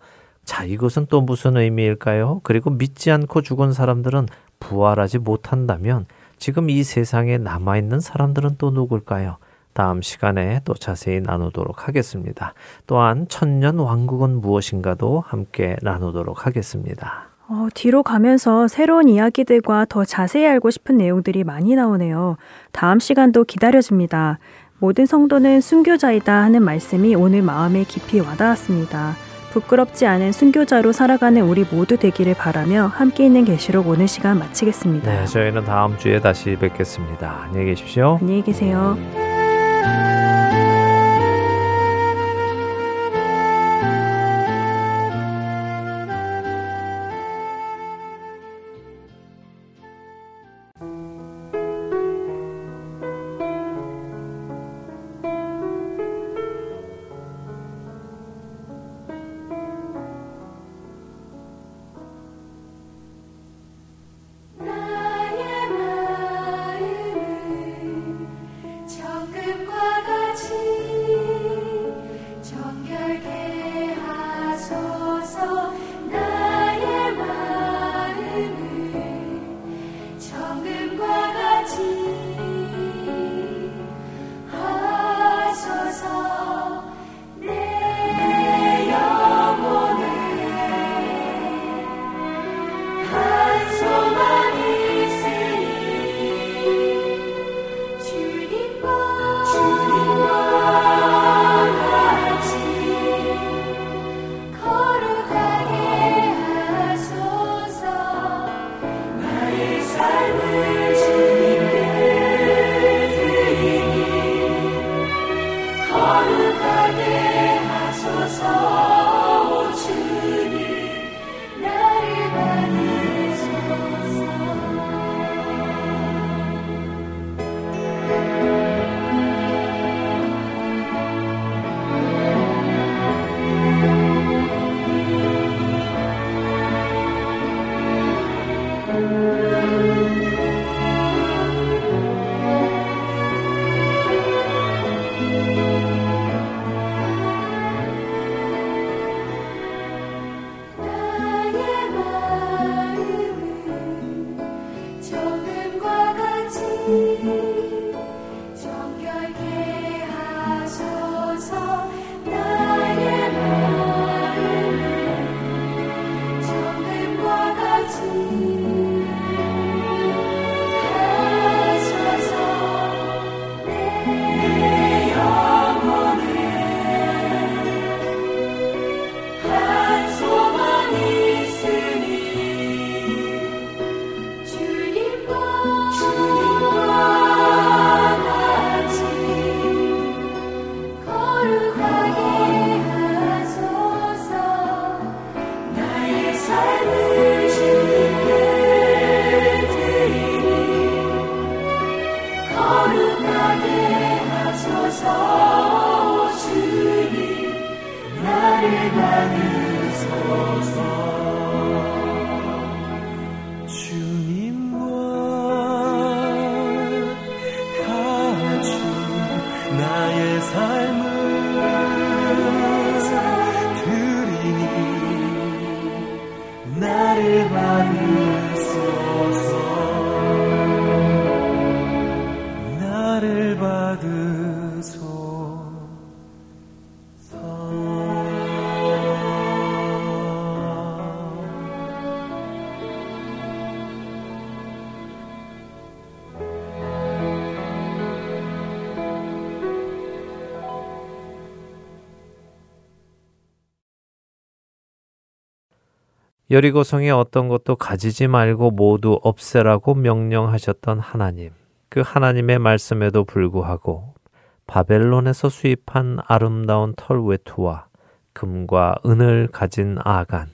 자, 이것은 또 무슨 의미일까요? 그리고 믿지 않고 죽은 사람들은 부활하지 못한다면 지금 이 세상에 남아있는 사람들은 또 누굴까요? 다음 시간에 또 자세히 나누도록 하겠습니다. 또한 천년 왕국은 무엇인가도 함께 나누도록 하겠습니다. 어, 뒤로 가면서 새로운 이야기들과 더 자세히 알고 싶은 내용들이 많이 나오네요. 다음 시간도 기다려집니다. 모든 성도는 순교자이다 하는 말씀이 오늘 마음에 깊이 와닿았습니다. 부끄럽지 않은 순교자로 살아가는 우리 모두 되기를 바라며 함께 있는 계시록 오늘 시간 마치겠습니다. 네, 저희는 다음 주에 다시 뵙겠습니다. 안녕히 계십시오. 안녕히 계세요. 나의 여리고성에 어떤 것도 가지지 말고 모두 없애라고 명령하셨던 하나님. 그 하나님의 말씀에도 불구하고 바벨론에서 수입한 아름다운 털 외투와 금과 은을 가진 아간.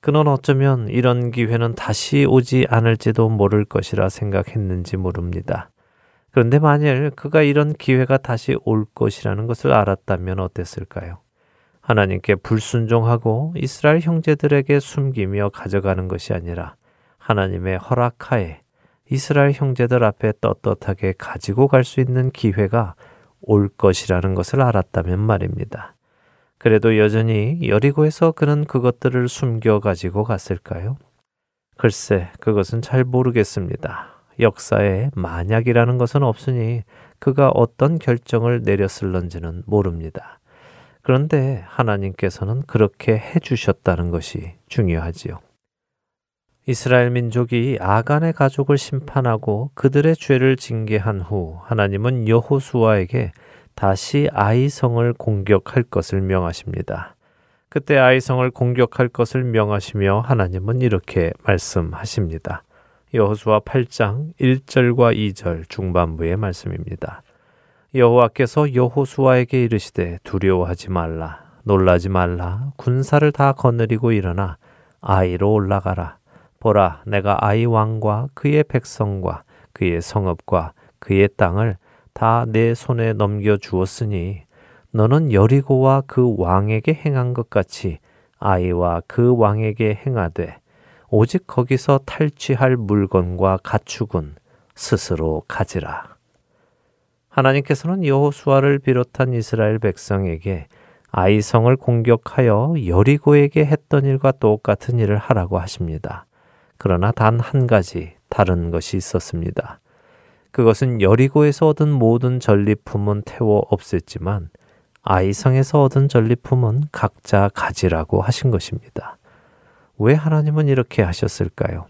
그는 어쩌면 이런 기회는 다시 오지 않을지도 모를 것이라 생각했는지 모릅니다. 그런데 만일 그가 이런 기회가 다시 올 것이라는 것을 알았다면 어땠을까요? 하나님께 불순종하고 이스라엘 형제들에게 숨기며 가져가는 것이 아니라 하나님의 허락하에 이스라엘 형제들 앞에 떳떳하게 가지고 갈 수 있는 기회가 올 것이라는 것을 알았다면 말입니다. 그래도 여전히 여리고에서 그는 그것들을 숨겨 가지고 갔을까요? 글쎄, 그것은 잘 모르겠습니다. 역사에 만약이라는 것은 없으니 그가 어떤 결정을 내렸을런지는 모릅니다. 그런데 하나님께서는 그렇게 해주셨다는 것이 중요하지요. 이스라엘 민족이 아간의 가족을 심판하고 그들의 죄를 징계한 후 하나님은 여호수아에게 다시 아이성을 공격할 것을 명하십니다. 그때 아이성을 공격할 것을 명하시며 하나님은 이렇게 말씀하십니다. 여호수아 8장 1절과 2절 중반부의 말씀입니다. 여호와께서 여호수아에게 이르시되 두려워하지 말라 놀라지 말라 군사를 다 거느리고 일어나 아이로 올라가라 보라 내가 아이 왕과 그의 백성과 그의 성읍과 그의 땅을 다 내 손에 넘겨 주었으니 너는 여리고와 그 왕에게 행한 것 같이 아이와 그 왕에게 행하되 오직 거기서 탈취할 물건과 가축은 스스로 가지라. 하나님께서는 여호수아를 비롯한 이스라엘 백성에게 아이성을 공격하여 여리고에게 했던 일과 똑같은 일을 하라고 하십니다. 그러나 단 한 가지 다른 것이 있었습니다. 그것은 여리고에서 얻은 모든 전리품은 태워 없앴지만 아이성에서 얻은 전리품은 각자 가지라고 하신 것입니다. 왜 하나님은 이렇게 하셨을까요?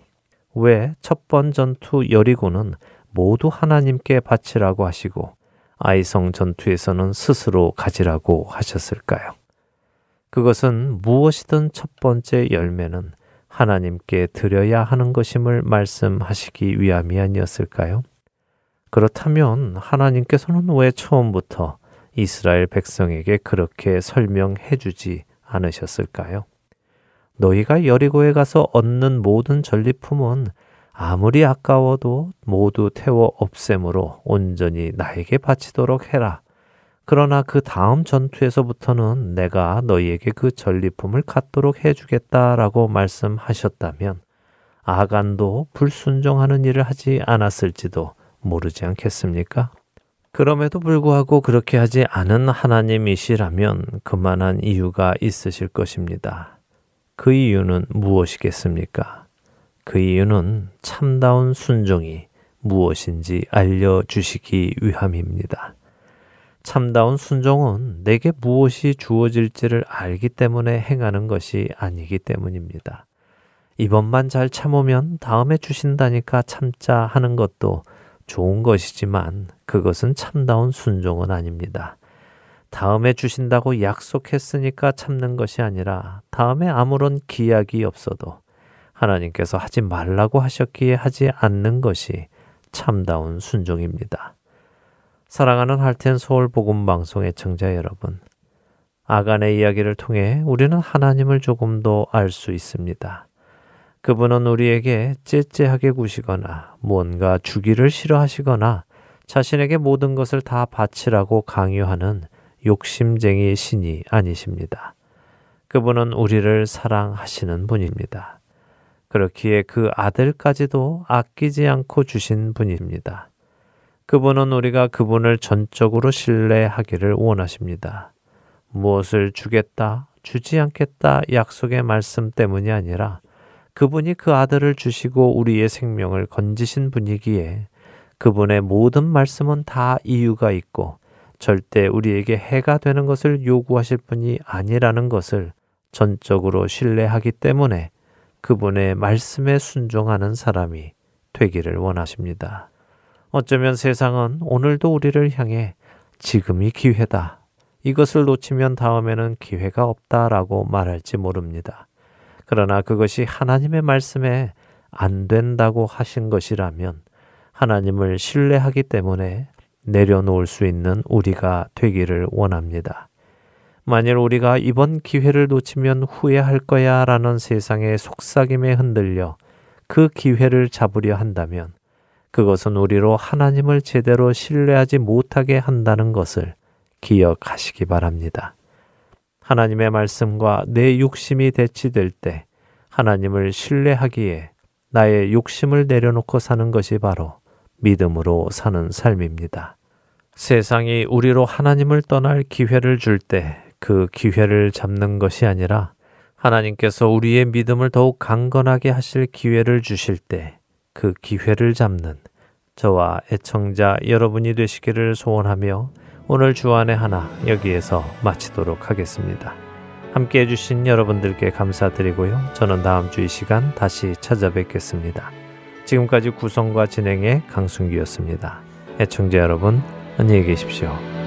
왜 첫 번 전투 여리고는 모두 하나님께 바치라고 하시고 아이성 전투에서는 스스로 가지라고 하셨을까요? 그것은 무엇이든 첫 번째 열매는 하나님께 드려야 하는 것임을 말씀하시기 위함이 아니었을까요? 그렇다면 하나님께서는 왜 처음부터 이스라엘 백성에게 그렇게 설명해 주지 않으셨을까요? 너희가 여리고에 가서 얻는 모든 전리품은 아무리 아까워도 모두 태워 없앰으로 온전히 나에게 바치도록 해라. 그러나 그 다음 전투에서부터는 내가 너희에게 그 전리품을 갖도록 해주겠다라고 말씀하셨다면 아간도 불순종하는 일을 하지 않았을지도 모르지 않겠습니까? 그럼에도 불구하고 그렇게 하지 않은 하나님이시라면 그만한 이유가 있으실 것입니다. 그 이유는 무엇이겠습니까? 그 이유는 참다운 순종이 무엇인지 알려주시기 위함입니다. 참다운 순종은 내게 무엇이 주어질지를 알기 때문에 행하는 것이 아니기 때문입니다. 이번만 잘 참으면 다음에 주신다니까 참자 하는 것도 좋은 것이지만 그것은 참다운 순종은 아닙니다. 다음에 주신다고 약속했으니까 참는 것이 아니라 다음에 아무런 기약이 없어도 하나님께서 하지 말라고 하셨기에 하지 않는 것이 참다운 순종입니다. 사랑하는 할텐 서울 복음 방송의 청자 여러분. 아간의 이야기를 통해 우리는 하나님을 조금 더 알 수 있습니다. 그분은 우리에게 째째하게 구시거나 뭔가 주기를 싫어하시거나 자신에게 모든 것을 다 바치라고 강요하는 욕심쟁이 신이 아니십니다. 그분은 우리를 사랑하시는 분입니다. 그렇기에 그 아들까지도 아끼지 않고 주신 분입니다. 그분은 우리가 그분을 전적으로 신뢰하기를 원하십니다. 무엇을 주겠다, 주지 않겠다 약속의 말씀 때문이 아니라 그분이 그 아들을 주시고 우리의 생명을 건지신 분이기에 그분의 모든 말씀은 다 이유가 있고 절대 우리에게 해가 되는 것을 요구하실 분이 아니라는 것을 전적으로 신뢰하기 때문에 그분의 말씀에 순종하는 사람이 되기를 원하십니다. 어쩌면 세상은 오늘도 우리를 향해 지금이 기회다. 이것을 놓치면 다음에는 기회가 없다라고 말할지 모릅니다. 그러나 그것이 하나님의 말씀에 안 된다고 하신 것이라면 하나님을 신뢰하기 때문에 내려놓을 수 있는 우리가 되기를 원합니다. 만일 우리가 이번 기회를 놓치면 후회할 거야 라는 세상의 속삭임에 흔들려 그 기회를 잡으려 한다면 그것은 우리로 하나님을 제대로 신뢰하지 못하게 한다는 것을 기억하시기 바랍니다. 하나님의 말씀과 내 욕심이 대치될 때 하나님을 신뢰하기에 나의 욕심을 내려놓고 사는 것이 바로 믿음으로 사는 삶입니다. 세상이 우리로 하나님을 떠날 기회를 줄 때 그 기회를 잡는 것이 아니라 하나님께서 우리의 믿음을 더욱 강건하게 하실 기회를 주실 때 그 기회를 잡는 저와 애청자 여러분이 되시기를 소원하며 오늘 주안의 하나 여기에서 마치도록 하겠습니다. 함께 해주신 여러분들께 감사드리고요. 저는 다음 주 이 시간 다시 찾아뵙겠습니다. 지금까지 구성과 진행의 강순기였습니다. 애청자 여러분, 안녕히 계십시오.